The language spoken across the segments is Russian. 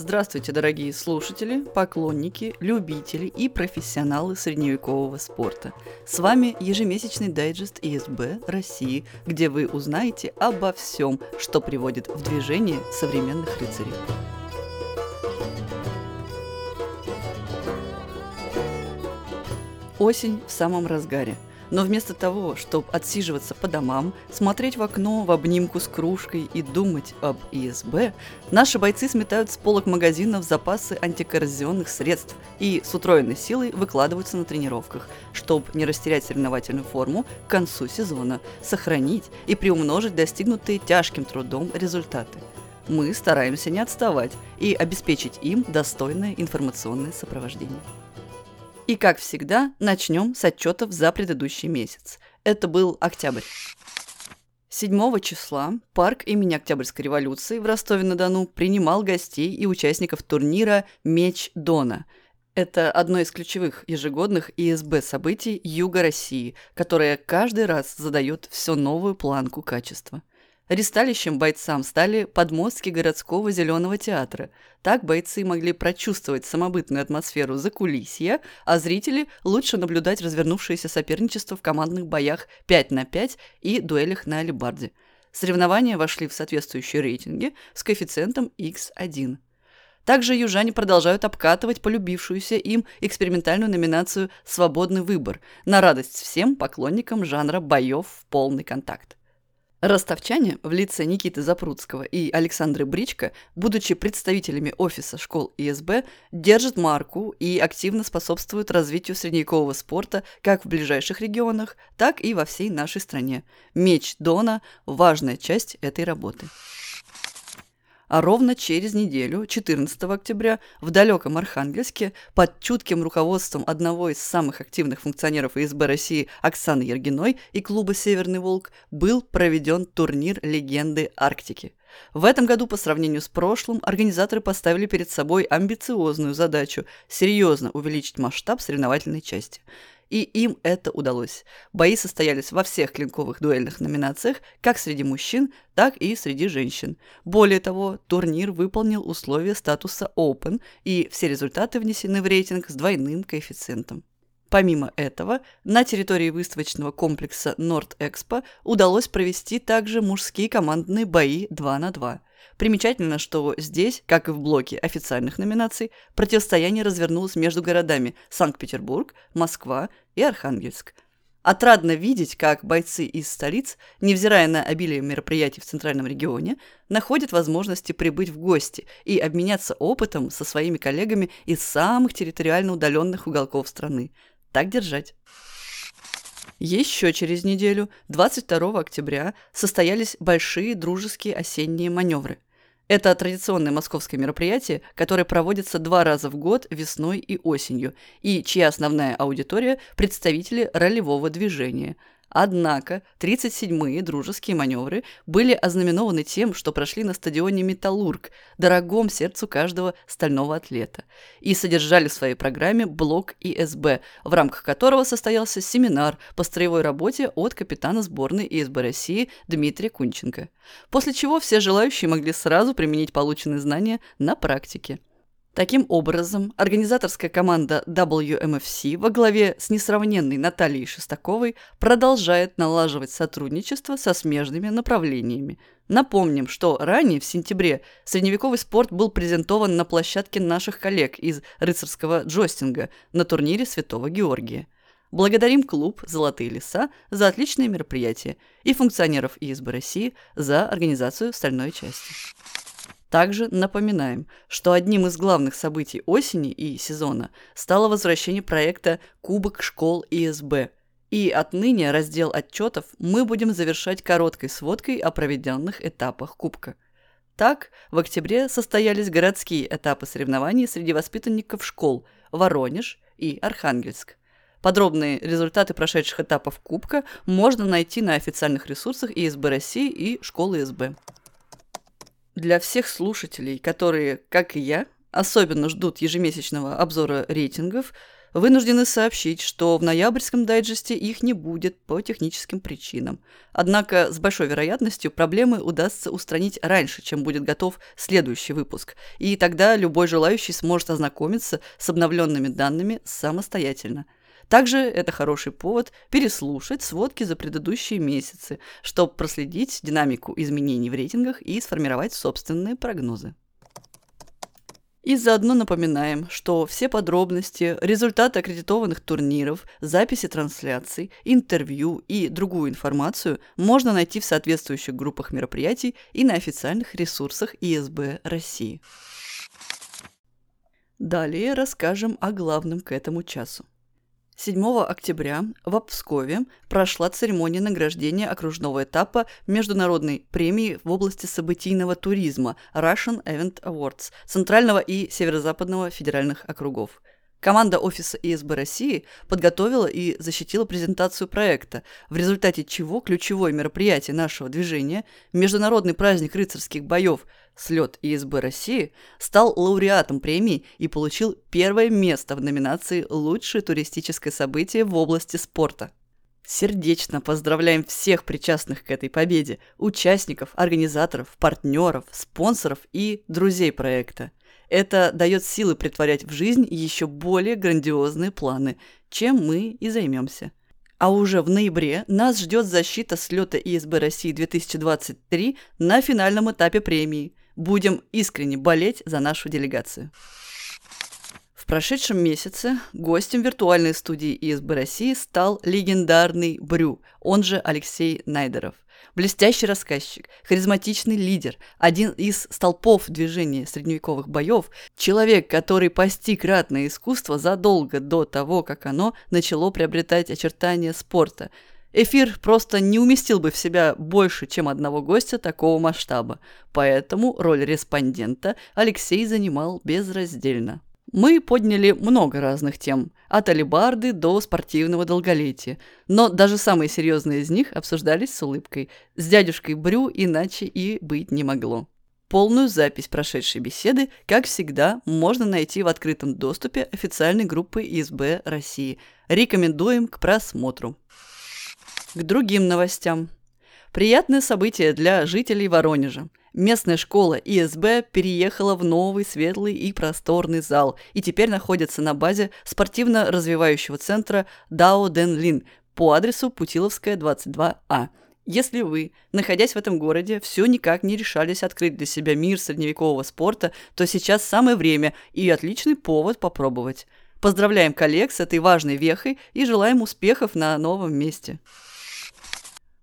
Здравствуйте, дорогие слушатели, поклонники, любители и профессионалы средневекового спорта. С вами ежемесячный дайджест ИСБ России, где вы узнаете обо всем, что приводит в движение современных рыцарей. Осень в самом разгаре – но вместо того, чтобы отсиживаться по домам, смотреть в окно в обнимку с кружкой и думать об ИСБ, наши бойцы сметают с полок магазинов запасы антикоррозионных средств и с утроенной силой выкладываются на тренировках, чтобы не растерять соревновательную форму к концу сезона, сохранить и приумножить достигнутые тяжким трудом результаты мы стараемся не отставать и обеспечить им достойное информационное сопровождение. И, как всегда, начнем с отчетов за предыдущий месяц. Это был октябрь. 7 числа парк имени Октябрьской революции в Ростове-на-Дону принимал гостей и участников турнира «Меч Дона». Это одно из ключевых ежегодных ИСБ событий Юга России, которое каждый раз задает все новую планку качества. Ресталищем бойцам стали подмостки городского зеленого театра. Так бойцы могли прочувствовать самобытную атмосферу закулисья, а зрители лучше наблюдать развернувшееся соперничество в командных боях 5 на 5 и дуэлях на алибарде. Соревнования вошли в соответствующие рейтинги с коэффициентом x1. Также южане продолжают обкатывать полюбившуюся им экспериментальную номинацию «Свободный выбор» на радость всем поклонникам жанра боев в полный контакт. Ростовчане в лице Никиты Запрудского и Александры Бричко, будучи представителями офиса школ ИСБ, держат марку и активно способствуют развитию средневекового спорта как в ближайших регионах, так и во всей нашей стране. Меч Дона – важная часть этой работы. А ровно через неделю, 14 октября, в далеком Архангельске, под чутким руководством одного из самых активных функционеров ИСБ России Оксаны Ергиной и клуба «Северный волк» был проведен турнир «Легенды Арктики». В этом году, по сравнению с прошлым, организаторы поставили перед собой амбициозную задачу – серьезно увеличить масштаб соревновательной части – и им это удалось. Бои состоялись во всех клинковых дуэльных номинациях, как среди мужчин, так и среди женщин. Более того, турнир выполнил условия статуса Open, и все результаты внесены в рейтинг с двойным коэффициентом. Помимо этого, на территории выставочного комплекса Норд-Экспо удалось провести также мужские командные бои 2 на 2. Примечательно, что здесь, как и в блоке официальных номинаций, противостояние развернулось между городами Санкт-Петербург, Москва и Архангельск. Отрадно видеть, как бойцы из столиц, невзирая на обилие мероприятий в центральном регионе, находят возможности прибыть в гости и обменяться опытом со своими коллегами из самых территориально удаленных уголков страны. Так держать. Еще через неделю, 22 октября, состоялись большие дружеские осенние маневры. Это традиционное московское мероприятие, которое проводится два раза в год весной и осенью, и чья основная аудитория – представители ролевого движения – Однако 37-е дружеские маневры были ознаменованы тем, что прошли на стадионе «Металлург», дорогом сердцу каждого стального атлета, и содержали в своей программе блок ИСБ, в рамках которого состоялся семинар по строевой работе от капитана сборной ИСБ России Дмитрия Кунченко, после чего все желающие могли сразу применить полученные знания на практике. Таким образом, организаторская команда WMFC во главе с несравненной Натальей Шестаковой продолжает налаживать сотрудничество со смежными направлениями. Напомним, что ранее, в сентябре, средневековый спорт был презентован на площадке наших коллег из рыцарского джостинга на турнире Святого Георгия. Благодарим клуб «Золотые леса» за отличные мероприятия и функционеров ИСБ России за организацию стальной части. Также напоминаем, что одним из главных событий осени и сезона стало возвращение проекта «Кубок школ ИСБ», и отныне раздел отчетов мы будем завершать короткой сводкой о проведенных этапах Кубка. Так, в октябре состоялись городские этапы соревнований среди воспитанников школ Воронеж и Архангельск. Подробные результаты прошедших этапов Кубка можно найти на официальных ресурсах ИСБ России и школы ИСБ. Для всех слушателей, которые, как и я, особенно ждут ежемесячного обзора рейтингов, Вынуждены сообщить, что в ноябрьском дайджесте их не будет по техническим причинам. Однако с большой вероятностью проблемы удастся устранить раньше, чем будет готов следующий выпуск, и тогда любой желающий сможет ознакомиться с обновленными данными самостоятельно. Также это хороший повод переслушать сводки за предыдущие месяцы, чтобы проследить динамику изменений в рейтингах и сформировать собственные прогнозы. И заодно напоминаем, что все подробности, результаты аккредитованных турниров, записи трансляций, интервью и другую информацию можно найти в соответствующих группах мероприятий и на официальных ресурсах ИСБ России. Далее расскажем о главном к этому часу. 7 октября в Пскове прошла церемония награждения окружного этапа Международной премии в области событийного туризма Russian Event Awards Центрального и Северо-Западного федеральных округов. Команда офиса ИСБ России подготовила и защитила презентацию проекта, в результате чего ключевое мероприятие нашего движения, Международный праздник рыцарских боев «Слет ИСБ России», стал лауреатом премии и получил первое место в номинации «Лучшее туристическое событие в области спорта». Сердечно поздравляем всех причастных к этой победе, участников, организаторов, партнеров, спонсоров и друзей проекта – это дает силы притворять в жизнь еще более грандиозные планы, чем мы и займемся. А уже в ноябре нас ждет защита слета ИСБ России 2023 на финальном этапе премии. Будем искренне болеть за нашу делегацию. В прошедшем месяце гостем виртуальной студии ИСБ России стал легендарный Брю, он же Алексей Найдеров – Блестящий рассказчик, харизматичный лидер, один из столпов движения средневековых боев, человек, который постиг ратное искусство задолго до того, как оно начало приобретать очертания спорта. Эфир просто не уместил бы в себя больше, чем одного гостя такого масштаба, поэтому роль респондента Алексей занимал безраздельно. Мы подняли много разных тем, от алибарды до спортивного долголетия, но даже самые серьезные из них обсуждались с улыбкой. С дядюшкой Брю иначе и быть не могло. Полную запись прошедшей беседы, как всегда, можно найти в открытом доступе официальной группы ИСБ России. Рекомендуем к просмотру. К другим новостям. Приятное событие для жителей Воронежа. Местная школа ИСБ переехала в новый светлый и просторный зал и теперь находится на базе спортивно-развивающего центра Дао Дэн Лин по адресу Путиловская, 22А. Если вы, находясь в этом городе, все никак не решались открыть для себя мир средневекового спорта, то сейчас самое время и отличный повод попробовать. Поздравляем коллег с этой важной вехой и желаем успехов на новом месте.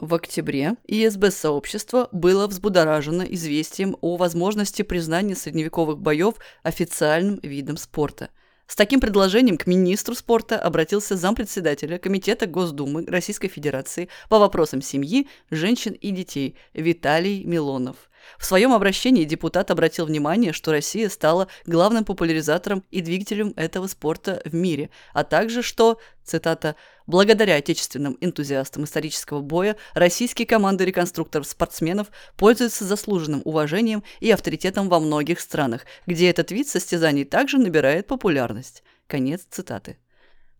В октябре ИСБ-сообщество было взбудоражено известием о возможности признания средневековых боев официальным видом спорта. С таким предложением к министру спорта обратился зампредседателя Комитета Госдумы Российской Федерации по вопросам семьи, женщин и детей Виталий Милонов. В своем обращении депутат обратил внимание, что Россия стала главным популяризатором и двигателем этого спорта в мире, а также что, цитата, «благодаря отечественным энтузиастам исторического боя российские команды реконструкторов-спортсменов пользуются заслуженным уважением и авторитетом во многих странах, где этот вид состязаний также набирает популярность». Конец цитаты.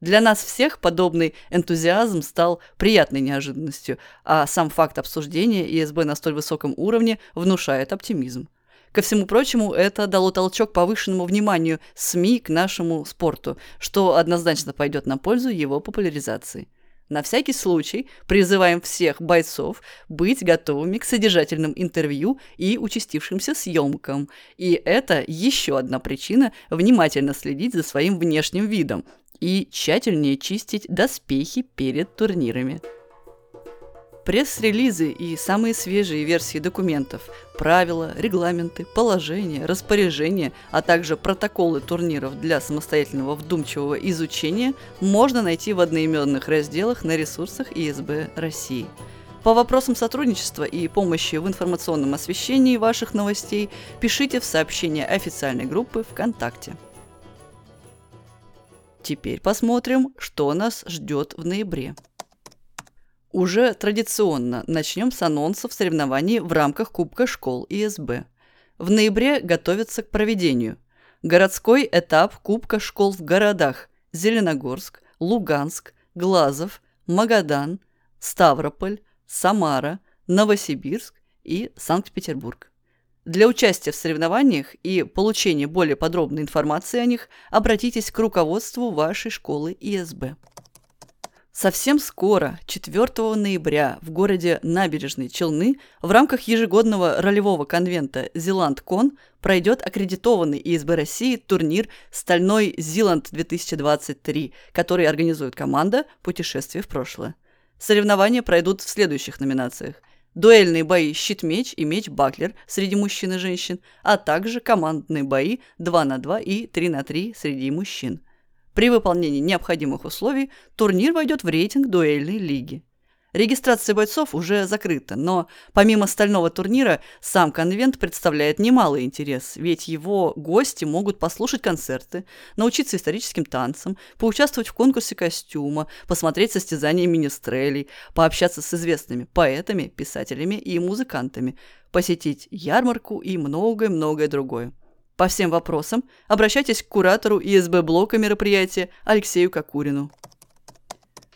Для нас всех подобный энтузиазм стал приятной неожиданностью, а сам факт обсуждения ИСБ на столь высоком уровне внушает оптимизм. Ко всему прочему, это дало толчок повышенному вниманию СМИ к нашему спорту, что однозначно пойдет на пользу его популяризации. На всякий случай призываем всех бойцов быть готовыми к содержательным интервью и участившимся съемкам. И это еще одна причина внимательно следить за своим внешним видом, и тщательнее чистить доспехи перед турнирами. Пресс-релизы и самые свежие версии документов, правила, регламенты, положения, распоряжения, а также протоколы турниров для самостоятельного вдумчивого изучения можно найти в одноименных разделах на ресурсах ИСБ России. По вопросам сотрудничества и помощи в информационном освещении ваших новостей пишите в сообщение официальной группы ВКонтакте. Теперь посмотрим, что нас ждет в ноябре. Уже традиционно начнем с анонсов соревнований в рамках Кубка школ ИСБ. В ноябре готовятся к проведению. Городской этап Кубка школ в городах. Зеленогорск, Луганск, Глазов, Магадан, Ставрополь, Самара, Новосибирск и Санкт-Петербург. Для участия в соревнованиях и получения более подробной информации о них обратитесь к руководству вашей школы ИСБ. Совсем скоро, 4 ноября, в городе Набережные Челны в рамках ежегодного ролевого конвента «Зеланд-Кон» пройдет аккредитованный ИСБ России турнир «Стальной Зиланд-2023», который организует команда «Путешествие в прошлое». Соревнования пройдут в следующих номинациях. Дуэльные бои «Щит-меч» и «Меч-баклер» среди мужчин и женщин, а также командные бои 2 на 2 и 3 на 3 среди мужчин – при выполнении необходимых условий турнир войдет в рейтинг дуэльной лиги. Регистрация бойцов уже закрыта, но помимо стального турнира сам конвент представляет немалый интерес, ведь его гости могут послушать концерты, научиться историческим танцам, поучаствовать в конкурсе костюма, посмотреть состязания министрелей, пообщаться с известными поэтами, писателями и музыкантами, посетить ярмарку и многое-многое другое. По всем вопросам обращайтесь к куратору ИСБ блока мероприятия Алексею Кокурину.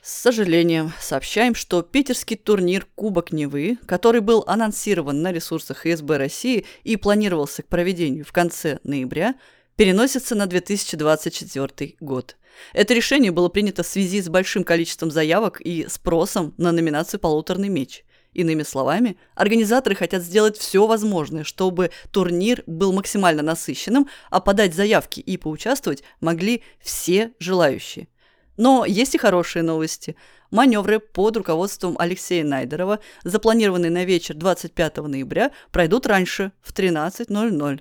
С сожалением сообщаем, что питерский турнир Кубок Невы, который был анонсирован на ресурсах ИСБ России и планировался к проведению в конце ноября, переносится на 2024 год. Это решение было принято в связи с большим количеством заявок и спросом на номинацию «Полуторный меч». Иными словами, организаторы хотят сделать все возможное, чтобы турнир был максимально насыщенным, а подать заявки и поучаствовать могли все желающие. Но есть и хорошие новости. Маневры под руководством Алексея Найдерова, запланированные на вечер 25 ноября, пройдут раньше, в 13.00.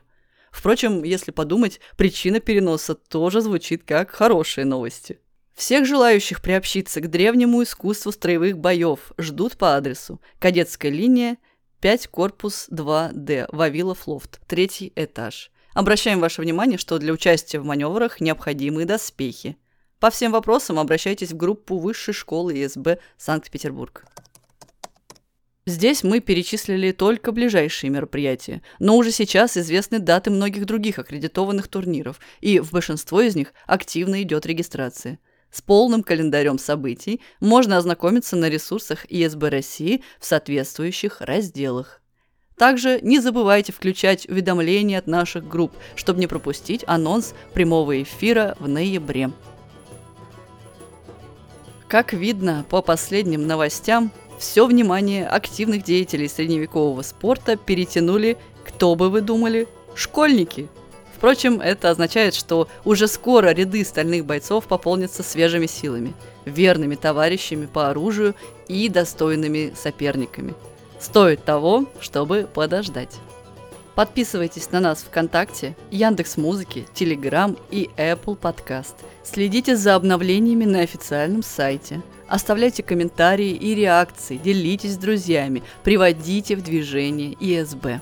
Впрочем, если подумать, причина переноса тоже звучит как хорошие новости. Всех желающих приобщиться к древнему искусству строевых боев ждут по адресу Кадетская линия, 5, корпус 2D, Вавилов лофт, третий этаж. Обращаем ваше внимание, что для участия в маневрах необходимы доспехи. По всем вопросам обращайтесь в группу Высшей школы ИСБ Санкт-Петербург. Здесь мы перечислили только ближайшие мероприятия, но уже сейчас известны даты многих других аккредитованных турниров, и в большинство из них активно идет регистрация – с полным календарем событий можно ознакомиться на ресурсах ИСБ России в соответствующих разделах. Также не забывайте включать уведомления от наших групп, чтобы не пропустить анонс прямого эфира в ноябре. Как видно по последним новостям, все внимание активных деятелей средневекового спорта перетянули, кто бы вы думали, школьники – Впрочем, это означает, что уже скоро ряды стальных бойцов пополнятся свежими силами, верными товарищами по оружию и достойными соперниками. Стоит того, чтобы подождать. Подписывайтесь на нас ВКонтакте, Яндекс Музыки, Телеграм и Apple Podcast. Следите за обновлениями на официальном сайте. Оставляйте комментарии и реакции, делитесь с друзьями, приводите в движение ИСБ.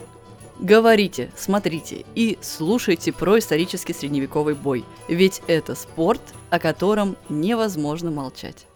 Говорите, смотрите и слушайте про исторический средневековый бой, ведь это спорт, о котором невозможно молчать.